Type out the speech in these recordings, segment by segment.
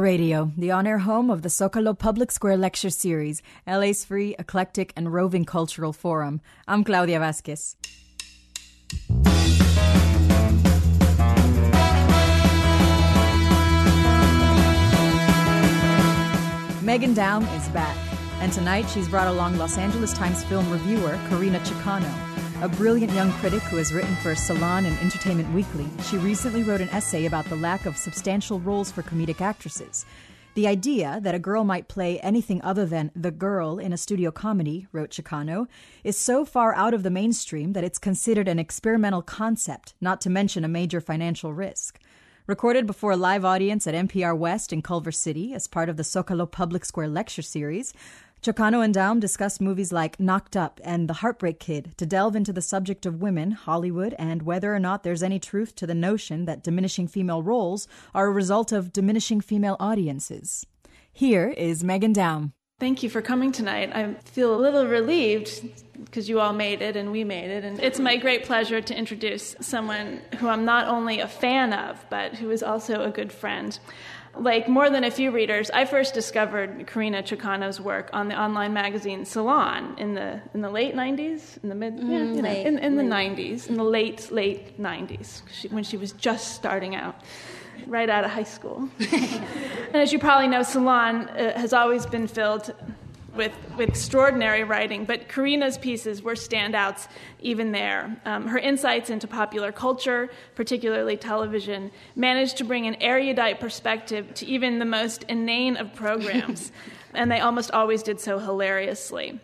Radio, the on air home of the Zocalo Public Square Lecture Series, LA's free, eclectic, and roving cultural forum. I'm Claudia Vasquez. Megan Daum is back, and tonight she's brought along Los Angeles Times film reviewer Carina Chocano. A brilliant young critic who has written for Salon and Entertainment Weekly, she recently wrote an essay about the lack of substantial roles for comedic actresses. The idea that a girl might play anything other than the girl in a studio comedy, wrote Chocano, is so far out of the mainstream that it's considered an experimental concept, not to mention a major financial risk. Recorded before a live audience at NPR West in Culver City as part of the Zocalo Public Square Lecture Series, Chocano and Daum discuss movies like Knocked Up and The Heartbreak Kid to delve into the subject of women, Hollywood, and whether or not there's any truth to the notion that diminishing female roles are a result of diminishing female audiences. Here is Megan Daum. Thank you for coming tonight. I feel a little relieved because you all made it and we made it. And it's my great pleasure to introduce someone who I'm not only a fan of, but who is also a good friend. Like more than a few readers, I first discovered Carina Chocano's work on the online magazine Salon in the in the late '90s, in the mid, mm, yeah, you know, in, in the '90s, in the late late '90s, she, when she was just starting out right out of high school. and as you probably know, Salon uh, has always been filled with, with extraordinary writing, but Carina's pieces were standouts even there. Um, her insights into popular culture, particularly television, managed to bring an erudite perspective to even the most inane of programs, and they almost always did so hilariously.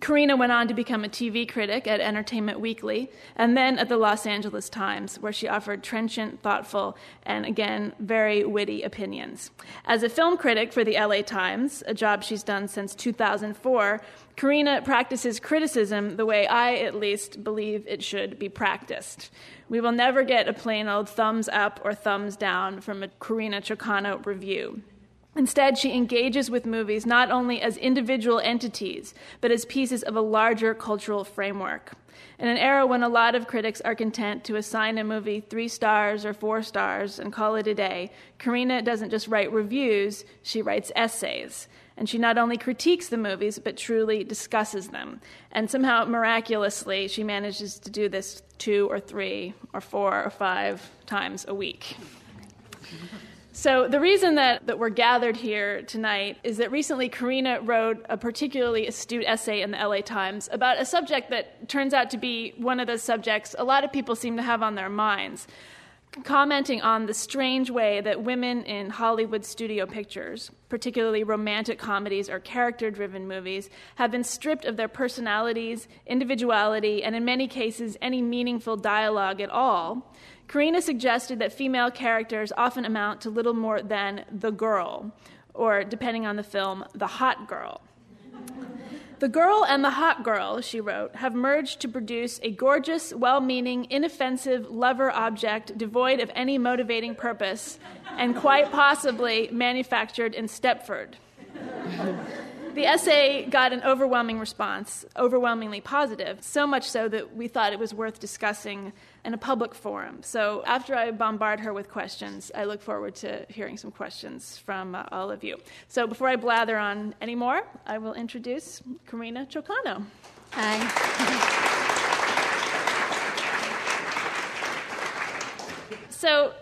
Carina went on to become a TV critic at Entertainment Weekly and then at the Los Angeles Times, where she offered trenchant, thoughtful, and again, very witty opinions. As a film critic for the LA Times, a job she's done since 2004, Carina practices criticism the way I, at least, believe it should be practiced. We will never get a plain old thumbs up or thumbs down from a Carina Chocano review. Instead, she engages with movies not only as individual entities, but as pieces of a larger cultural framework. In an era when a lot of critics are content to assign a movie three stars or four stars and call it a day, Carina doesn't just write reviews, she writes essays. And she not only critiques the movies, but truly discusses them. And somehow, miraculously, she manages to do this two or three or four or five times a week. So, the reason that, that we're gathered here tonight is that recently Carina wrote a particularly astute essay in the LA Times about a subject that turns out to be one of those subjects a lot of people seem to have on their minds. Commenting on the strange way that women in Hollywood studio pictures, particularly romantic comedies or character driven movies, have been stripped of their personalities, individuality, and in many cases, any meaningful dialogue at all Carina suggested that female characters often amount to little more than the girl, or depending on the film, the hot girl. The girl and the hot girl, she wrote, have merged to produce a gorgeous, well meaning, inoffensive lover object devoid of any motivating purpose, and quite possibly manufactured in Stepford. The essay got an overwhelming response, overwhelmingly positive, so much so that we thought it was worth discussing in a public forum. So after I bombard her with questions, I look forward to hearing some questions from uh, all of you. So before I blather on any more, I will introduce Carina Chocano. Hi. so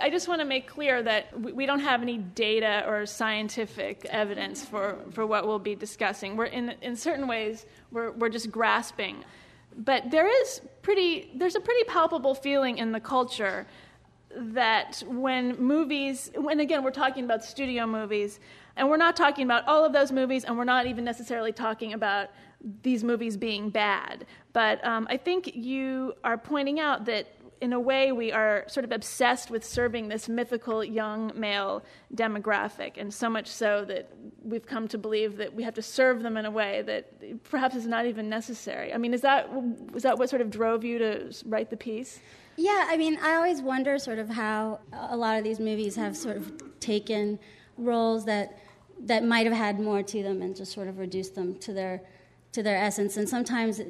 I just want to make clear that we don't have any data or scientific evidence for, for what we'll be discussing. We're in, in certain ways, we're, we're just grasping. But there is pretty, there's a pretty palpable feeling in the culture that when movies, when again, we're talking about studio movies, and we're not talking about all of those movies, and we're not even necessarily talking about these movies being bad. But um, I think you are pointing out that in a way, we are sort of obsessed with serving this mythical young male demographic, and so much so that we've come to believe that we have to serve them in a way that perhaps is not even necessary. I mean, is that, was that what sort of drove you to write the piece? Yeah, I mean, I always wonder sort of how a lot of these movies have sort of taken roles that that might have had more to them and just sort of reduced them to their to their essence. And sometimes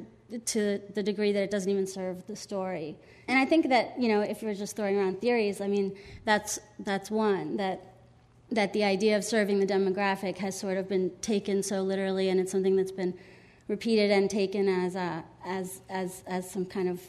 to the degree that it doesn't even serve the story. And I think that you know, if you're just throwing around theories, I mean, that's that's one that that the idea of serving the demographic has sort of been taken so literally, and it's something that's been repeated and taken as a, as as as some kind of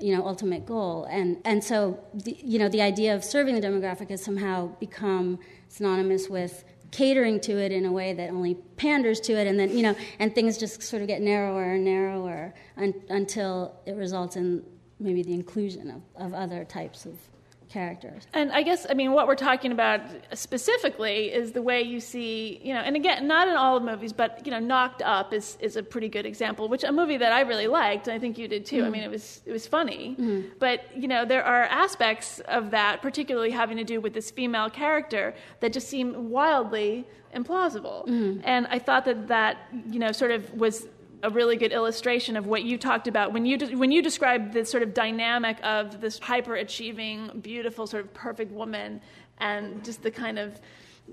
you know ultimate goal and and so the, you know the idea of serving the demographic has somehow become synonymous with catering to it in a way that only panders to it and then you know and things just sort of get narrower and narrower un, until it results in maybe the inclusion of, of other types of characters. And I guess, I mean, what we're talking about specifically is the way you see, you know, and again, not in all of movies, but, you know, Knocked Up is, is a pretty good example, which a movie that I really liked, and I think you did too. Mm-hmm. I mean, it was, it was funny. Mm-hmm. But, you know, there are aspects of that, particularly having to do with this female character, that just seem wildly implausible. Mm-hmm. And I thought that that, you know, sort of was a really good illustration of what you talked about when you de- when you described the sort of dynamic of this hyper achieving, beautiful, sort of perfect woman, and just the kind of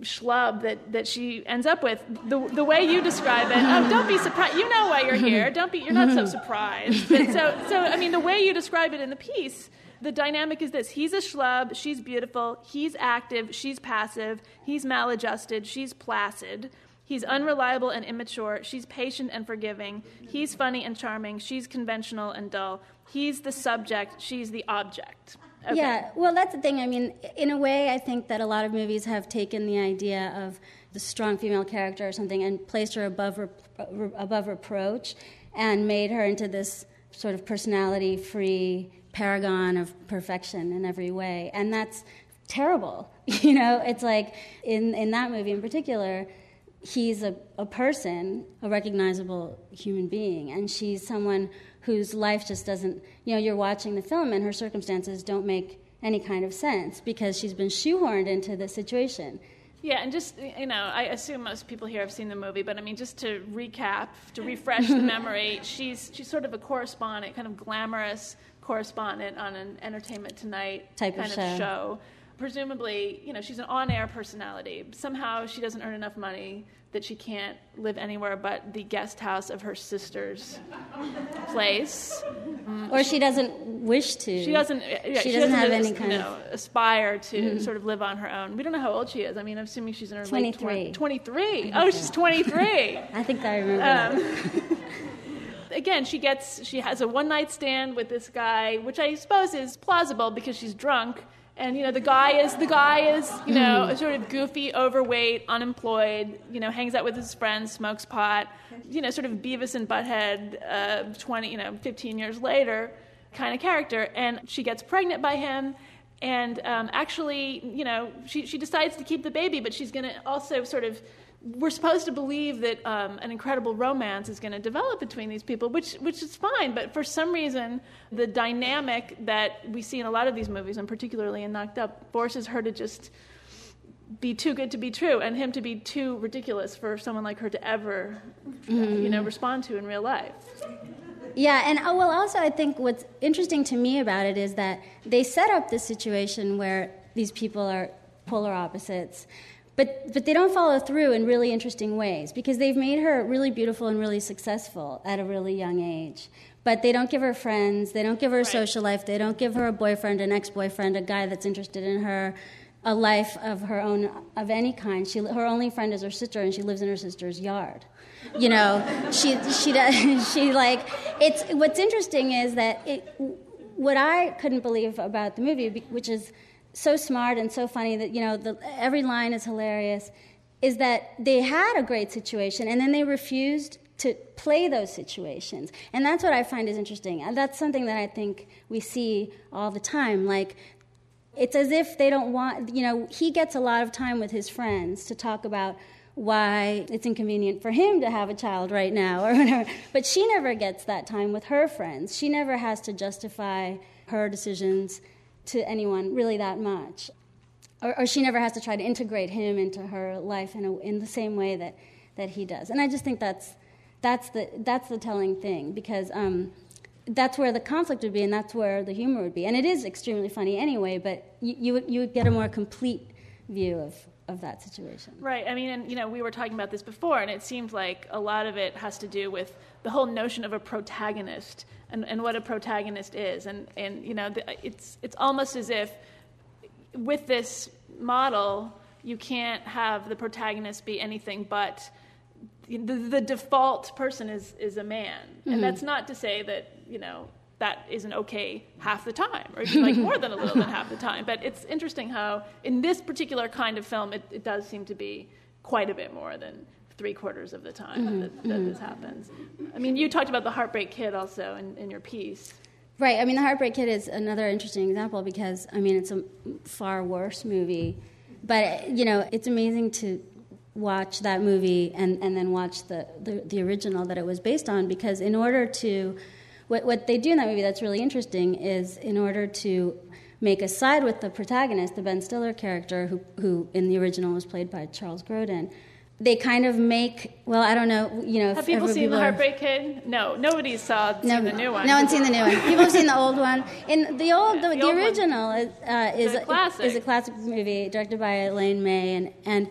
schlub that, that she ends up with. The, the way you describe it, oh, don't be surprised. You know why you're here. Don't be. You're not so surprised. But so so I mean, the way you describe it in the piece. The dynamic is this he's a schlub, she's beautiful, he's active, she's passive, he's maladjusted, she's placid. He's unreliable and immature. She's patient and forgiving. He's funny and charming. She's conventional and dull. He's the subject. She's the object. Okay. Yeah, well, that's the thing. I mean, in a way, I think that a lot of movies have taken the idea of the strong female character or something and placed her above, re- above reproach and made her into this sort of personality free paragon of perfection in every way. And that's terrible. You know, it's like in, in that movie in particular, he's a, a person, a recognizable human being, and she's someone whose life just doesn't, you know, you're watching the film and her circumstances don't make any kind of sense because she's been shoehorned into this situation. Yeah, and just, you know, I assume most people here have seen the movie, but I mean, just to recap, to refresh the memory, she's, she's sort of a correspondent, kind of glamorous correspondent on an Entertainment Tonight type kind of show. Of show presumably, you know, she's an on-air personality. Somehow she doesn't earn enough money that she can't live anywhere but the guest house of her sister's place. Or she doesn't wish to. She doesn't. Yeah, she, she, doesn't, have any kind you know, of aspire to mm-hmm. sort of live on her own. We don't know how old she is. I mean, I'm assuming she's in her 23. late 23. Oh, so. she's 23. I think I remember. Um, again, she gets she has a one night stand with this guy, which I suppose is plausible because she's drunk and you know the guy is the guy is you know a sort of goofy overweight unemployed you know hangs out with his friends smokes pot you know sort of beavis and butthead uh, 20 you know 15 years later kind of character. And she gets pregnant by him. And um, actually you know she, she decides to keep the baby but she's going to also sort of we're supposed to believe that um, an incredible romance is going to develop between these people, which which is fine. But for some reason, the dynamic that we see in a lot of these movies, and particularly in Knocked Up, forces her to just be too good to be true, and him to be too ridiculous for someone like her to ever, mm-hmm. you know, respond to in real life. Yeah, and uh, well, also I think what's interesting to me about it is that they set up this situation where these people are polar opposites but, but they don't follow through in really interesting ways because they've made her really beautiful and really successful at a really young age. But they don't give her friends, they don't give her a right. social life, they don't give her a boyfriend, an ex boyfriend, a guy that's interested in her, a life of her own of any kind. She, her only friend is her sister, and she lives in her sister's yard. You know, she she does she like it's. What's interesting is that it, what I couldn't believe about the movie, which is so smart and so funny that you know the, every line is hilarious is that they had a great situation and then they refused to play those situations. And that's what i find is interesting. And that's something that i think we see all the time. Like it's as if they don't want you know he gets a lot of time with his friends to talk about why it's inconvenient for him to have a child right now or whatever. But she never gets that time with her friends. She never has to justify her decisions to anyone really that much. Or, or, she never has to try to integrate him into her life in, a, in the same way that, that he does. And I just think that's, that's, the, that's the telling thing because um, that's where the conflict would be and that's where the humor would be. And it is extremely funny anyway, but you, you, would, you would get a more complete view of, of that situation. Right. I mean, and you know, we were talking about this before, and it seemed like a lot of it has to do with the whole notion of a protagonist and, and what a protagonist is. And, and you know, the, it's, it's almost as if with this model, you can't have the protagonist be anything but the, the default person is, is a man. Mm-hmm. And that's not to say that, you know, that isn't okay half the time, or even like more than a little than half the time. But it's interesting how, in this particular kind of film, it, it does seem to be quite a bit more than three quarters of the time mm-hmm. that, that mm-hmm. this happens. I mean, you talked about the Heartbreak Kid also in, in your piece. Right. I mean, the Heartbreak Kid is another interesting example because I mean, it's a far worse movie, but you know, it's amazing to watch that movie and, and then watch the, the, the original that it was based on because in order to what, what they do in that movie that's really interesting is in order to make a side with the protagonist, the Ben Stiller character, who, who in the original was played by Charles Grodin, they kind of make well i don't know you know have people seen people the heartbreak kid? No nobody saw no, the new one. no one's seen the new one. People have seen the old one. In the old the, the, the old original is, uh, is, a classic. is a classic movie directed by elaine may and, and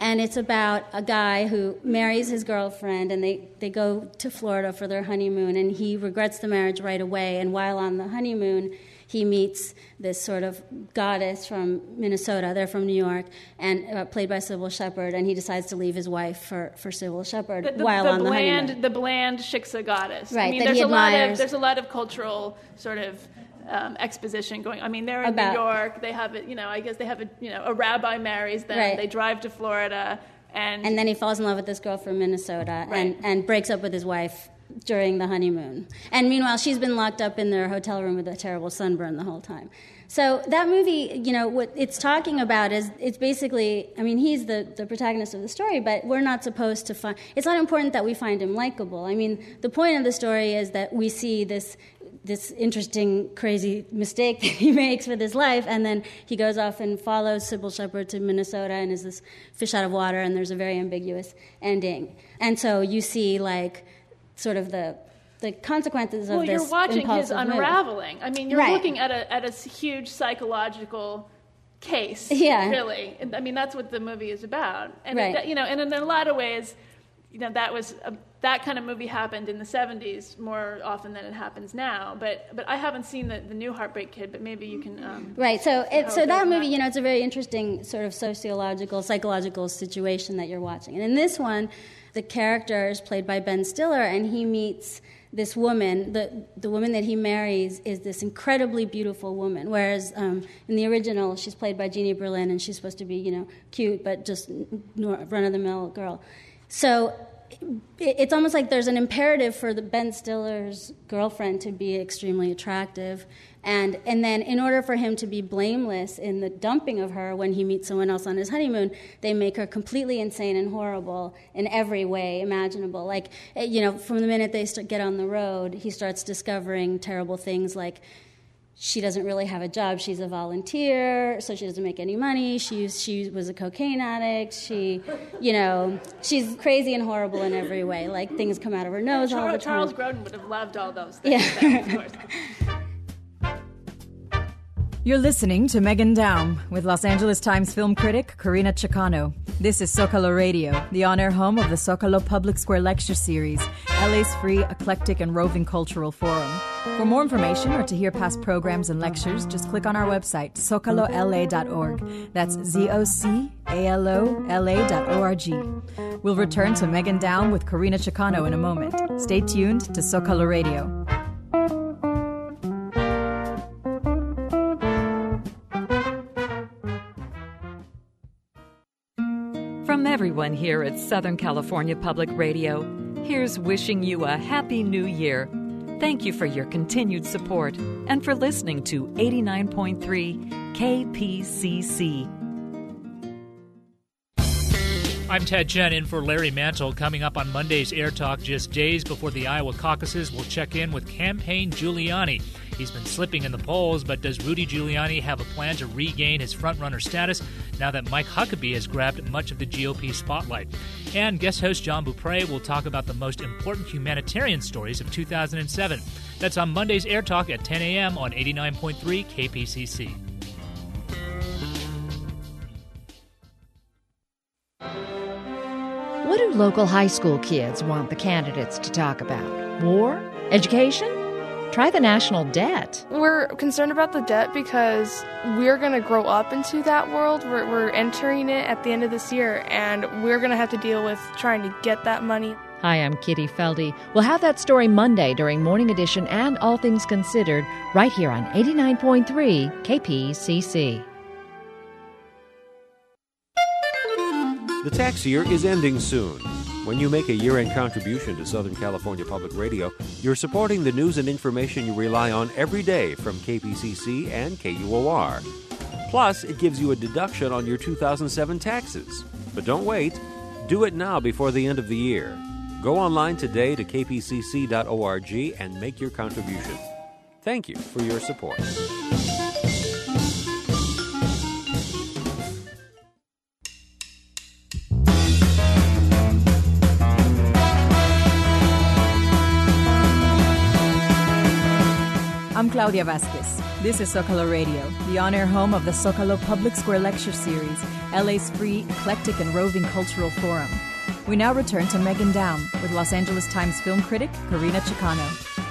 and it's about a guy who marries his girlfriend and they, they go to florida for their honeymoon and he regrets the marriage right away and while on the honeymoon he meets this sort of goddess from Minnesota. They're from New York, and uh, played by Cybill Shepherd. And he decides to leave his wife for, for Cybill Shepherd the, the, while the on bland, the honeymoon. The bland Shiksa goddess. Right. I mean, there's a lot of there's a lot of cultural sort of. Um, exposition going. I mean, they're in About, New York. They have it. You know, I guess they have a. You know, a rabbi marries them. Right. They drive to Florida, and and then he falls in love with this girl from Minnesota, right. and and breaks up with his wife during the honeymoon. And meanwhile, she's been locked up in their hotel room with a terrible sunburn the whole time. So that movie, you know, what it's talking about is it's basically, I mean, he's the, the protagonist of the story, but we're not supposed to find, it's not important that we find him likable. I mean, the point of the story is that we see this this interesting, crazy mistake that he makes with his life, and then he goes off and follows Cybill Shepherd to Minnesota and is this fish out of water, and there's a very ambiguous ending. And so you see like sort of the the consequences well, of this. Well, you're watching his unraveling. Move. I mean, you're right. looking at a at a huge psychological case. Yeah, really. I mean, that's what the movie is about. And right. it, you know, and in a lot of ways, you know, that was a, that kind of movie happened in the '70s more often than it happens now. But but I haven't seen the, the new Heartbreak Kid. But maybe you can. Um, right. So it, so that movie, you know, it's a very interesting sort of sociological, psychological situation that you're watching. And in this one the character is played by Ben Stiller, and he meets this woman. The, the woman that he marries is this incredibly beautiful woman, whereas um, in the original, she's played by Jeannie Berlin, and she's supposed to be, you know, cute, but just run of the mill girl. So it's almost like there's an imperative for the Ben Stiller's girlfriend to be extremely attractive, and and then in order for him to be blameless in the dumping of her when he meets someone else on his honeymoon, they make her completely insane and horrible in every way imaginable. Like eh, you know, from the minute they get on the road, he starts discovering terrible things like she doesn't really have a job. She's a volunteer, so she doesn't make any money. She she was a cocaine addict. She, you know, she's crazy and horrible in every way. Like things come out of her nose Charles, all the time. Charles Grodin would have loved all those things. Yeah. You're listening to Megan Daum with Los Angeles Times film critic Carina Chocano. This is Zocalo Radio, the on air home of the Zocalo Public Square Lecture Series, LA's free, eclectic, and roving cultural forum. For more information or to hear past programs and lectures, just click on our website, zocalola.org. That's Z O C A L O L A dot O R G. We'll return to Megan Daum with Carina Chocano in a moment. Stay tuned to Zocalo Radio. Everyone here at Southern California Public Radio, here's wishing you a happy new year. Thank you for your continued support and for listening to 89.3 KPCC. I'm Ted Chen in for Larry Mantle. Coming up on Monday's Air Talk, just days before the Iowa caucuses, we'll check in with campaign Giuliani. He's been slipping in the polls, but does Rudy Giuliani have a plan to regain his frontrunner status now that Mike Huckabee has grabbed much of the GOP spotlight? And guest host John Beaupre will talk about the most important humanitarian stories of 2007. That's on Monday's Air Talk at 10 a.m. on 89.3 KPCC. What do local high school kids want the candidates to talk about? War? Education? Try the national debt. We're concerned about the debt because we're going to grow up into that world. We're, we're entering it at the end of this year, and we're going to have to deal with trying to get that money. Hi, I'm Kitty Felde. We'll have that story Monday during Morning Edition and All Things Considered right here on 89.3 KPCC. The tax year is ending soon. When you make a year end contribution to Southern California Public Radio, you're supporting the news and information you rely on every day from KPCC and KUOR. Plus, it gives you a deduction on your 2007 taxes. But don't wait, do it now before the end of the year. Go online today to kpcc.org and make your contribution. Thank you for your support. Claudia Vasquez. This is Zocalo Radio, the on air home of the Zocalo Public Square Lecture Series, LA's free, eclectic, and roving cultural forum. We now return to Megan Daum with Los Angeles Times film critic Carina Chocano.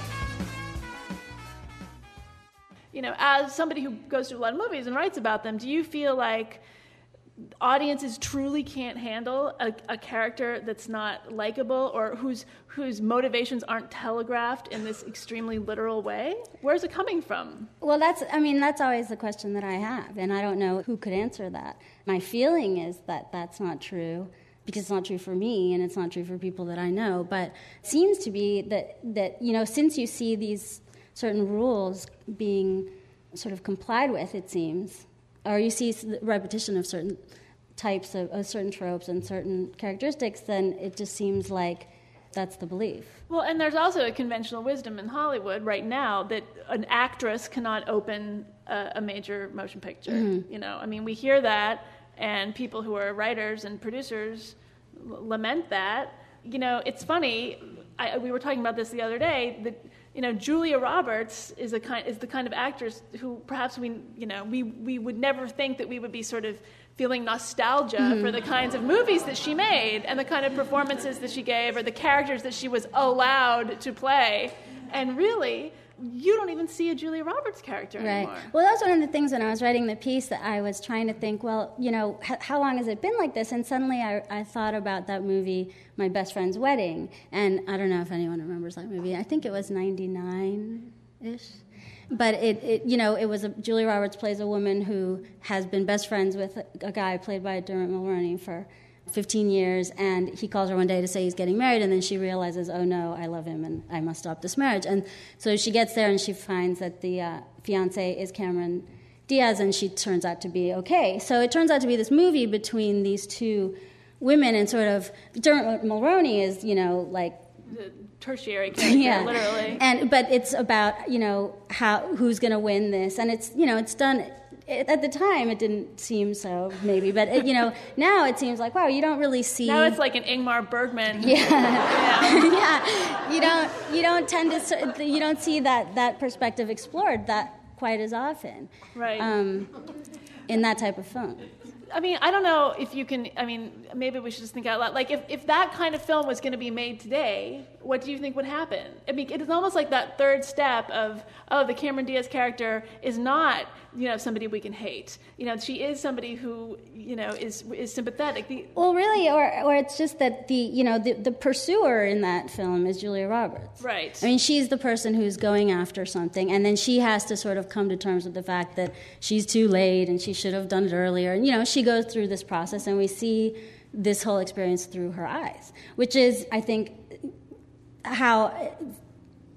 You know, as somebody who goes to a lot of movies and writes about them, do you feel like audiences truly can't handle a, a character that's not likable or whose whose motivations aren't telegraphed in this extremely literal way? Where's it coming from? Well, that's I mean that's always the question that I have, and I don't know who could answer that. My feeling is that that's not true because it's not true for me and it's not true for people that I know. But seems to be that that you know since you see these certain rules being sort of complied with, it seems or you see repetition of certain types of, of, certain tropes and certain characteristics, then it just seems like that's the belief. Well, and there's also a conventional wisdom in Hollywood right now that an actress cannot open a, a major motion picture. Mm-hmm. You know, I mean, we hear that, and people who are writers and producers l- lament that. You know, it's funny. I, we were talking about this the other day. That you know, Julia Roberts is a kind is the kind of actress who perhaps we you know we we would never think that we would be sort of feeling nostalgia mm-hmm. for the kinds of movies that she made and the kind of performances that she gave or the characters that she was allowed to play. And really, you don't even see a Julia Roberts character right. anymore. Well, that was one of the things when I was writing the piece that I was trying to think, well, you know, h- how long has it been like this? And suddenly I, I thought about that movie, My Best Friend's Wedding. And I don't know if anyone remembers that movie. I think it was 99 ish. But it, it, you know, it was a, Julia Roberts plays a woman who has been best friends with a, a guy played by Dermot Mulroney for 15 years, and he calls her one day to say he's getting married, and then she realizes, oh no, I love him and I must stop this marriage. And so she gets there and she finds that the uh, fiance is Cameron Diaz, and she turns out to be okay. So it turns out to be this movie between these two women, and sort of Dermot Mulroney is, you know, like the tertiary character, yeah. literally. And but it's about you know how who's going to win this, and it's you know it's done it, at the time it didn't seem so maybe but it, you know now it seems like wow you don't really see now it's like an ingmar bergman. Yeah. Yeah, yeah. you don't you don't tend to you don't see that that perspective explored that quite as often. Right. Um, in that type of film I mean, I don't know if you can. I mean, maybe we should just think out loud. Like, if, if that kind of film was going to be made today, what do you think would happen? I mean, it's almost like that third step of, oh, the Cameron Diaz character is not you know somebody we can hate. You know, she is somebody who you know is is sympathetic. The, well, really, or or it's just that the you know the the pursuer in that film is Julia Roberts. Right. I mean, she's the person who's going after something, and then she has to sort of come to terms with the fact that she's too late and she should have done it earlier. And you know, she goes through this process, and we see this whole experience through her eyes, which is, I think, how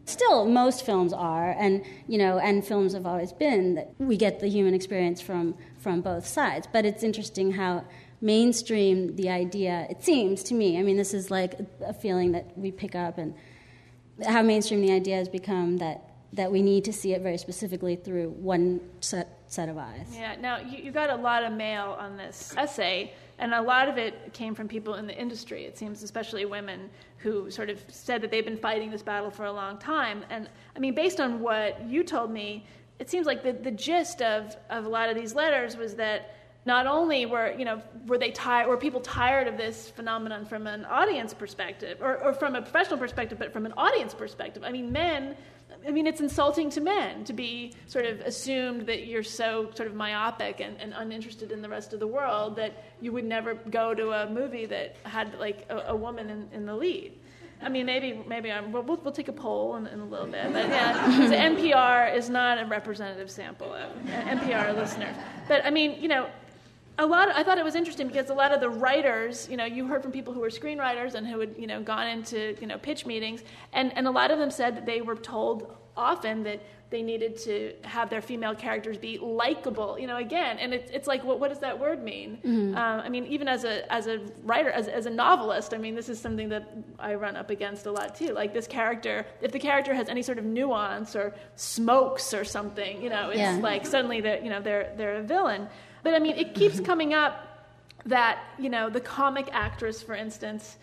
still most films are and you know and films have always been that we get the human experience from from both sides. But it's interesting how mainstream the idea it seems to me i mean this is like a feeling that we pick up and how mainstream the idea has become that that we need to see it very specifically through one set set of eyes yeah now you, you got a lot of mail on this essay and a lot of it came from people in the industry, it seems, especially women who sort of said that they've been fighting this battle for a long time. And I mean, based on what you told me, it seems like the, the gist of, of a lot of these letters was that not only were you know were they tired were people tired of this phenomenon from an audience perspective or, or from a professional perspective but from an audience perspective i mean men I mean, it's insulting to men to be sort of assumed that you're so sort of myopic and, and uninterested in the rest of the world that you would never go to a movie that had like a, a woman in, in the lead. I mean, maybe maybe I'm, we'll, we'll take a poll in, in a little bit, but yeah, NPR is not a representative sample of NPR listeners. But I mean, you know, a lot. Of, I thought it was interesting because a lot of the writers, you know, you heard from people who were screenwriters and who had, you know, gone into you know pitch meetings, and and a lot of them said that they were told often that they needed to have their female characters be likable. You know, again, and it's it's like, what what does that word mean? Mm-hmm. Um, I mean, even as a as a writer, as as a novelist, I mean, this is something that I run up against a lot too. Like this character, if the character has any sort of nuance or smokes or something, you know, it's yeah. like suddenly that you know they're they're a villain. But I mean, it keeps coming up that you know the comic actress, for instance.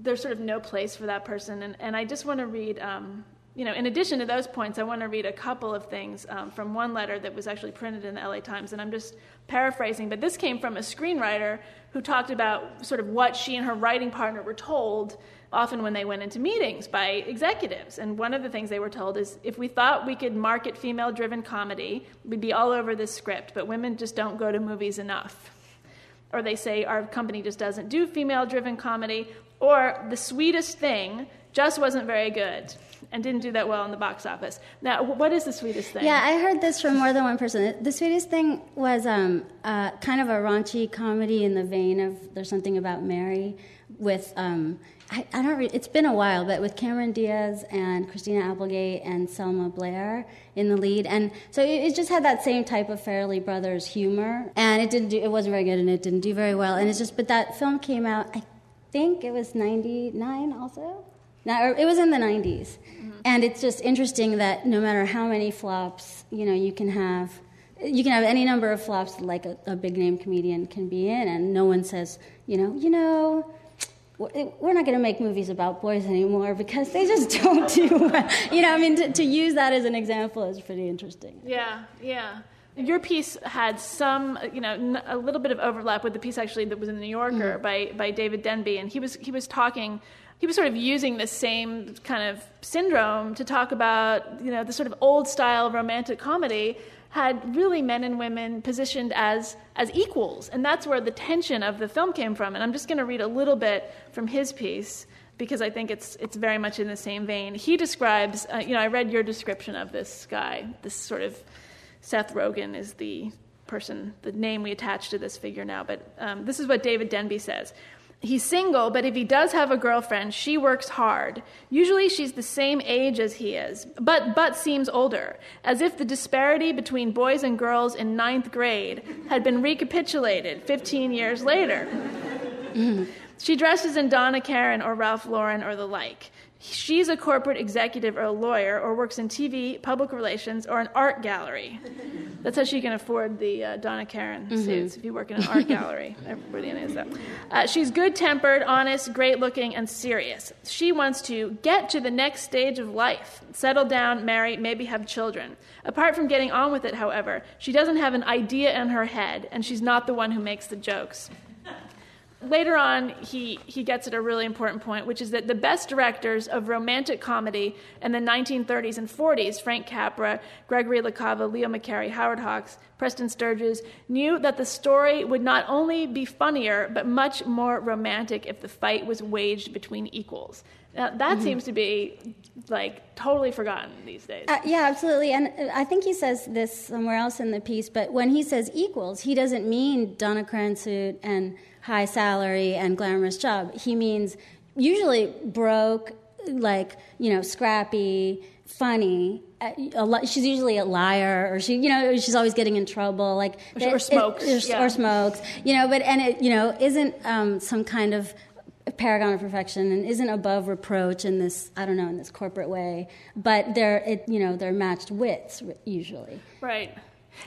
There's sort of no place for that person, and, and I just want to read um, you know, in addition to those points, I want to read a couple of things um, from one letter that was actually printed in the LA Times, and I'm just paraphrasing, but this came from a screenwriter who talked about sort of what she and her writing partner were told often when they went into meetings by executives. And one of the things they were told is if we thought we could market female driven comedy, we'd be all over this script, but women just don't go to movies enough. Or they say our company just doesn't do female driven comedy, or the sweetest thing just wasn't very good and didn't do that well in the box office. Now, what is the sweetest thing? Yeah, I heard this from more than one person. The sweetest thing was um, uh, kind of a raunchy comedy in the vein of There's Something About Mary with. Um, I, I, don't. Re- it's been a while, but with Cameron Diaz and Christina Applegate and Selma Blair in the lead, and so it, it, just had that same type of Farrelly Brothers humor, and it didn't. Do, it wasn't very good, and it didn't do very well. And it's just. But that film came out. I think it was '99 also. Now, it was in the 90s. Mm-hmm. And it's just interesting that no matter how many flops, you know, you can have, you can have any number of flops like a, a big name comedian can be in, and no one says, you know, you know, we're not going to make movies about boys anymore because they just don't do well. You know, I mean, to, to use that as an example is pretty interesting. Yeah, yeah. Your piece had some, you know, a little bit of overlap with the piece actually that was in the New Yorker mm-hmm. by, by David Denby, and he was he was talking he was sort of using the same kind of syndrome to talk about, you know, the sort of old style romantic comedy had really men and women positioned as as equals, and that's where the tension of the film came from. And I'm just going to read a little bit from his piece because I think it's it's very much in the same vein. He describes, uh, you know, I read your description of this guy, this sort of Seth Rogen is the person, the name we attach to this figure now, but um, this is what David Denby says. He's single, but if he does have a girlfriend, she works hard. Usually she's the same age as he is, but, but seems older, as if the disparity between boys and girls in ninth grade had been recapitulated 15 years later. she dresses in Donna Karan or Ralph Lauren or the like she's a corporate executive or a lawyer or works in TV, public relations, or an art gallery. That's how she can afford the uh, Donna Karan mm-hmm. suits if you work in an art gallery. Everybody knows that. Uh, she's good tempered, honest, great looking, and serious. She wants to get to the next stage of life, settle down, marry, maybe have children. Apart from getting on with it, however, she doesn't have an idea in her head, and she's not the one who makes the jokes later on, he, he gets at a really important point, which is that the best directors of romantic comedy in the 1930s and 40s, Frank Capra, Gregory La Cava, Leo McCarey, Howard Hawks, Preston Sturges, knew that the story would not only be funnier, but much more romantic if the fight was waged between equals. Now, that mm-hmm. seems to be like totally forgotten these days. Uh, yeah, absolutely. And I think he says this somewhere else in the piece, but when he says equals, he doesn't mean Donna Cranston and high salary and glamorous job. He means usually broke, like, you know, scrappy, funny. Uh, she's usually a liar, or she, you know, she's always getting in trouble, like or, or smokes, it, yeah. or smokes, you know. But and it, you know, isn't um, some kind of paragon of perfection and isn't above reproach in this I don't know in this corporate way, but they're it, you know they're matched wits usually. Right.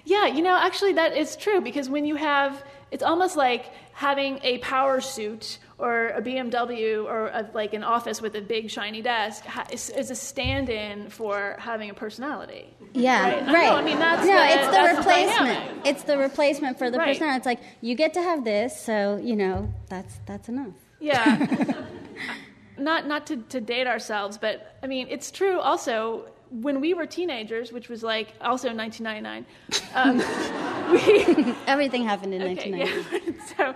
Yeah, you know, actually that is true because when you have it's almost like having a power suit or a BMW or a, like an office with a big shiny desk is, is a stand-in for having a personality. Yeah, right. right. I, I mean, that's no, the, it's the replacement. The it's the replacement for the right. personality. It's like you get to have this, so you know that's that's enough. Yeah. not not to, to date ourselves, but I mean, it's true also when we were teenagers, which was like also 1999, um, we, everything happened in okay, 1990. Yeah. so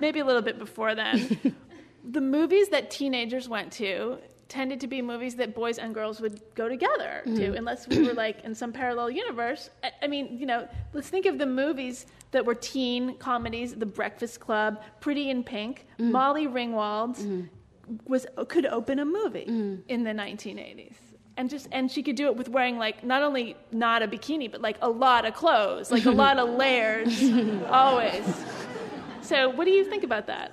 maybe a little bit before then. the movies that teenagers went to tended to be movies that boys and girls would go together mm-hmm. to, unless we were like in some parallel universe. I, I, mean, you know, let's think of the movies that were teen comedies: The Breakfast Club, Pretty in Pink, mm-hmm. Molly Ringwald mm-hmm. was could open a movie mm-hmm. in the 1980s. And just and she could do it with wearing like not only not a bikini but like a lot of clothes, like a lot of layers, always. So, what do you think about that?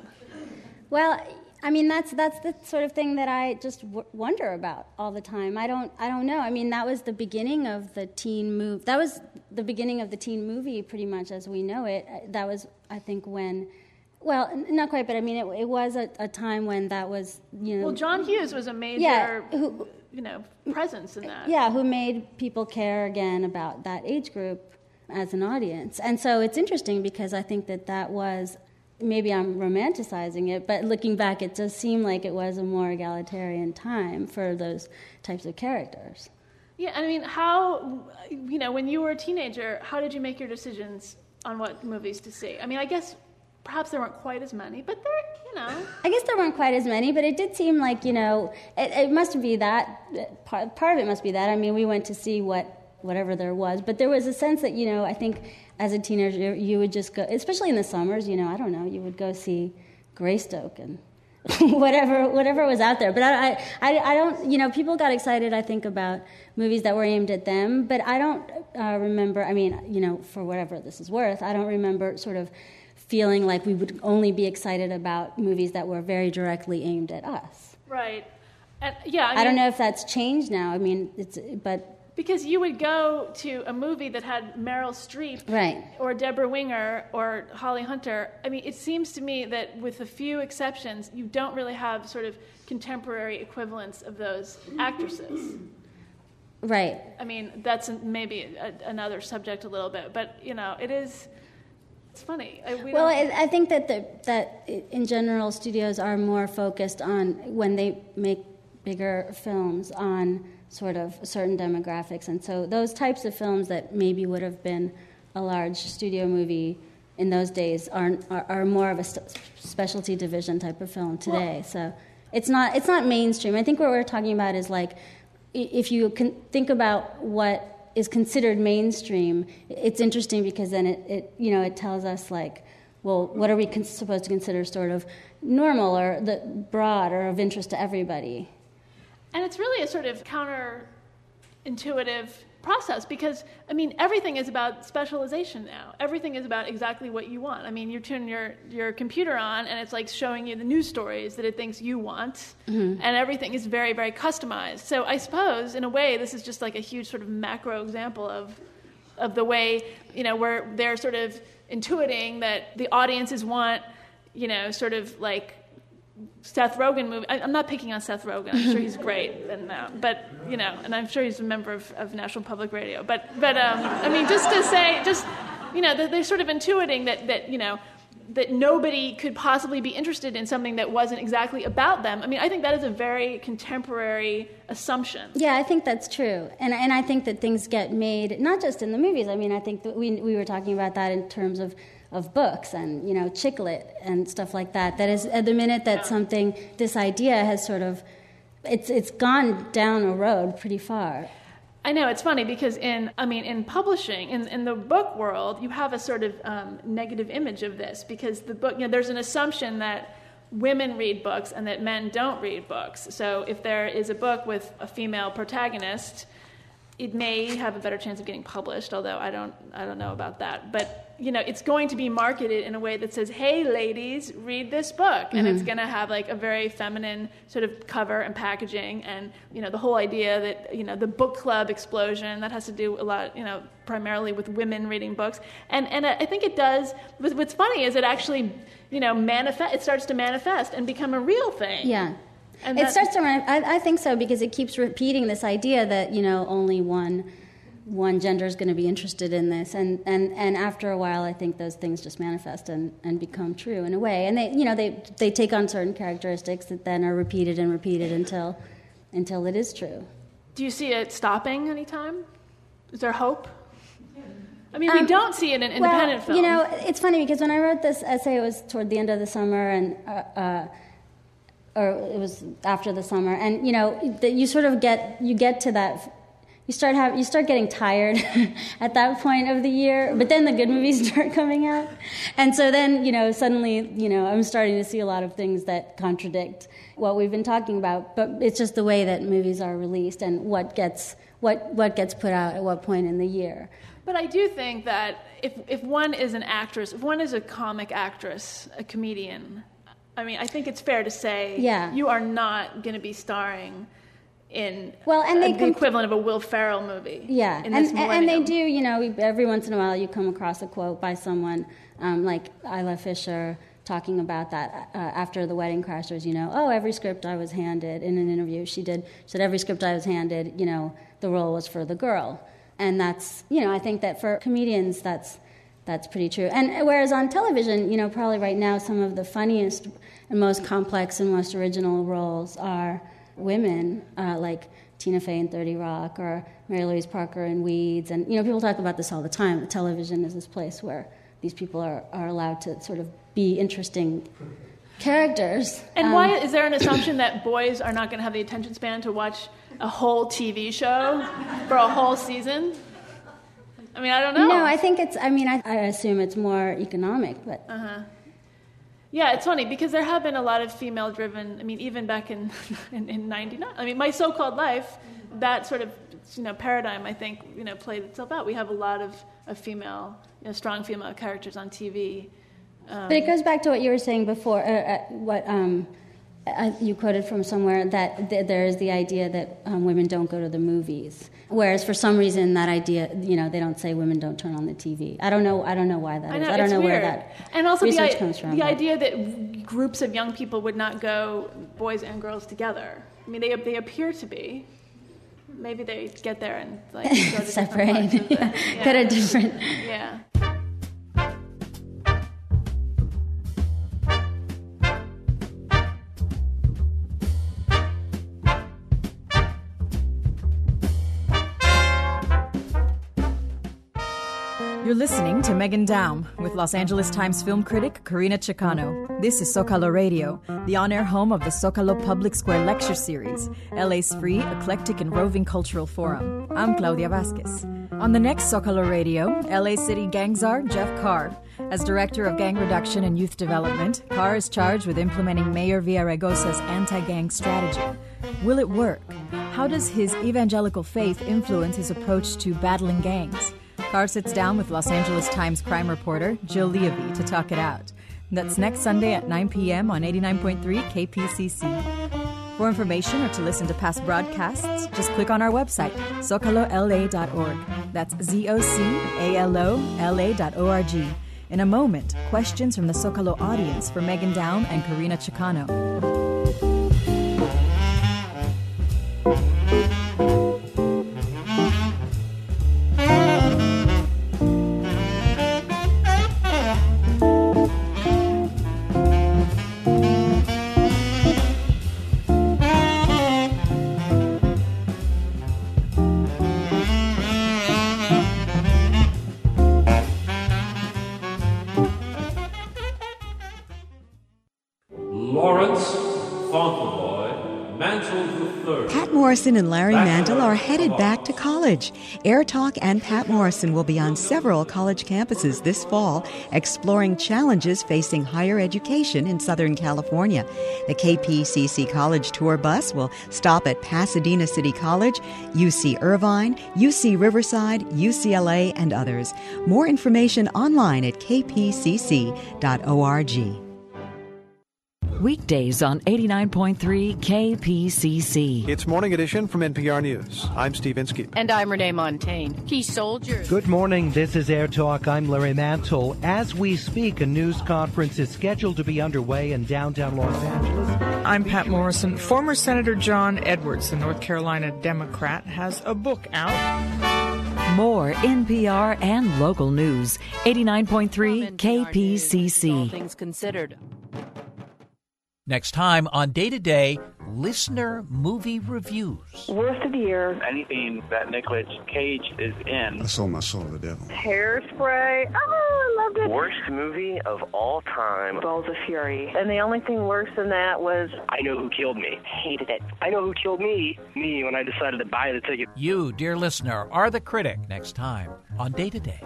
Well, I mean, that's that's the sort of thing that I just w- wonder about all the time. I don't I don't know. I mean, that was the beginning of the teen move. That was the beginning of the teen movie, pretty much as we know it. Uh, that was, I think, when. Well, not quite, but I mean, it, it was a, a, time when that was, you know. Well, John Hughes was a major, yeah, who, you know, presence in that. Yeah, who made people care again about that age group as an audience, and so it's interesting because I think that that was maybe I'm romanticizing it, but looking back, it does seem like it was a more egalitarian time for those types of characters. Yeah, and I mean, how, you know, when you were a teenager, how did you make your decisions on what movies to see? I mean, I guess perhaps there weren't quite as many, but there, you know. I guess there weren't quite as many, but it did seem like, you know, it, it must be that, part, part of it must be that. I mean, we went to see what whatever there was, but there was a sense that, you know, I think as a teenager, you would just go, especially in the summers, you know, I don't know, you would go see Greystoke and whatever whatever was out there. But I, I, I don't, you know, people got excited, I think, about movies that were aimed at them, but I don't uh, remember, I mean, you know, for whatever this is worth, I don't remember sort of feeling like we would only be excited about movies that were very directly aimed at us. Right. And, yeah. I, mean, I don't know if that's changed now. I mean, it's, but because you would go to a movie that had Meryl Streep right. or Debra Winger or Holly Hunter. I mean, it seems to me that with a few exceptions, you don't really have sort of contemporary equivalents of those actresses. Right. I mean, that's maybe a, another subject a little bit, but you know, it is. It's funny. I, we well, I, I think that the, that in general, studios are more focused on when they make bigger films on sort of certain demographics. And so those types of films that maybe would have been a large studio movie in those days are, are, are more of a st- specialty division type of film today. Well, so it's not, it's not mainstream. I think what we're talking about is like if you can think about what is considered mainstream, it's interesting because then it, it you know, it tells us like, well, what are we con- supposed to consider sort of normal or the broad or of interest to everybody? And it's really a sort of counterintuitive process because I mean everything is about specialization now. Everything is about exactly what you want. I mean, you turn your your computer on and it's like showing you the news stories that it thinks you want, mm-hmm. and everything is very very customized. So I suppose in a way this is just like a huge sort of macro example of of the way you know where they're sort of intuiting that the audiences want you know sort of like Seth Rogen movie. I, am not picking on Seth Rogen. I'm sure he's great, and uh, but you know, and I'm sure he's a member of, of National Public Radio. But but um, I mean, just to say, just you know, they're sort of intuiting that that you know that nobody could possibly be interested in something that wasn't exactly about them. I mean, I think that is a very contemporary assumption. Yeah, I think that's true. And, and I think that things get made, not just in the movies. I mean, I think that we, we were talking about that in terms of of books and you know chick lit and stuff like that. That is at the minute that something this idea has sort of it's it's gone down a road pretty far. I know it's funny because in I mean in publishing in in the book world you have a sort of um, negative image of this because the book you know there's an assumption that women read books and that men don't read books. So if there is a book with a female protagonist, it may have a better chance of getting published, although I don't I don't know about that. But you know, it's going to be marketed in a way that says, "Hey, ladies, read this book," and mm-hmm. it's going to have like a very feminine sort of cover and packaging, and you know, the whole idea that you know the book club explosion that has to do a lot, you know, primarily with women reading books, and and I think it does. What's funny is it actually, you know, manifest. It starts to manifest and become a real thing. Yeah. And it starts to. I, I think so because it keeps repeating this idea that you know only one one gender is going to be interested in this and, and, and after a while i think those things just manifest and, and become true in a way and they you know they, they take on certain characteristics that then are repeated and repeated until until it is true Do you see it stopping anytime? Is there hope? I mean, we don't see it in independent well, film. You know, it's funny because when I wrote this essay, it was toward the end of the summer, and uh, uh, or it was after the summer, and you know, that you sort of get you get to that. You start have you start getting tired at that point of the year, but then the good movies start coming out, and so then you know suddenly you know I'm starting to see a lot of things that contradict what we've been talking about. But it's just the way that movies are released and what gets what what gets put out at what point in the year. But I do think that if, if one is an actress, if one is a comic actress, a comedian, I mean, I think it's fair to say Yeah. you are not going to be starring in Well, and they the equivalent of a Will Ferrell movie. Yeah, in and, and and they do. You know, every once in a while you come across a quote by someone um, like Isla Fisher talking about that uh, after the Wedding Crashers. You know, oh, every script I was handed in an interview, she did. She said every script I was handed, you know, the role was for the girl, and that's you know, I think that for comedians, that's that's pretty true. And whereas on television, you know, probably right now some of the funniest and most complex and most original roles are women, uh, like Tina Fey in 30 Rock or Mary Louise Parker in Weeds. And, you know, people talk about this all the time. that Television is this place where these people are, are allowed to sort of be interesting characters. And Um, why is there an assumption that boys are not going to have the attention span to watch a whole TV show for a whole season? I mean, I don't know. No, I think it's, I mean, I, I assume it's more economic, but. Yeah, it's funny because there have been a lot of female-driven. I mean, even back in in, in '99. I mean, my so-called life, that sort of you know paradigm, I think you know played itself out. We have a lot of, of female, you know, strong female characters on TV. But it goes back to what you were saying before, uh, uh, what um, uh, you quoted from somewhere that th- there is the idea that um, women don't go to the movies, whereas for some reason that idea, you know, they don't say women don't turn on the TV. I don't know. I don't know why that I is. know, I don't know weird. where that and also the, research comes from. the but- idea that groups of young people would not go, boys and girls together. I mean, they they appear to be. Maybe they get there and like go to separate, parts of the- yeah. yeah. get a different. Yeah. Listening to Megan Daum with Los Angeles Times film critic Carina Chocano. This is Zocalo Radio, the on air home of the Zocalo Public Square Lecture Series, LA's free, eclectic, and roving cultural forum. I'm Claudia Vasquez. On the next Zocalo Radio, LA City gang czar Jeff Carr. As Director of Gang Reduction and Youth Development, Carr is charged with implementing Mayor Villaraigosa's anti gang strategy. Will it work? How does his evangelical faith influence his approach to battling gangs? Carr sits down with Los Angeles Times crime reporter Jill Leovy to talk it out. That's next Sunday at 9 p.m. on 89.3 KPCC. For information or to listen to past broadcasts, just click on our website, zocalola.org. That's Z O C A L O L A dot O R G. In a moment, questions from the Zocalo audience for Megan Daum and Carina Chocano. Morrison and Larry Mantle are headed back to college. Air Talk and Patt Morrison will be on several college campuses this fall, exploring challenges facing higher education in Southern California. The KPCC College Tour bus will stop at Pasadena City College, UC Irvine, UC Riverside, UCLA, and others. More information online at kpcc.org. Weekdays on 89.3 KPCC. It's Morning Edition from NPR News. I'm Steve Inskeep. And I'm Renee Montagne. Key soldiers. Good morning. This is Air Talk. I'm Larry Mantle. As we speak, a news conference is scheduled to be underway in downtown Los Angeles. I'm Patt Morrison. Former Senator John Edwards, the North Carolina Democrat, has a book out. More NPR and local news. 89.3 KPCC. All things considered. Next time on Day to Day, listener movie reviews. Worst of the year. Anything that Nicolas Cage is in. I sold my soul to the devil. Hairspray. Oh, I loved it. Worst movie of all time. Balls of Fury. And the only thing worse than that was. I Know Who Killed Me. Hated it. I Know Who Killed Me. Me when I decided to buy the ticket. You, dear listener, are the critic next time on Day to Day.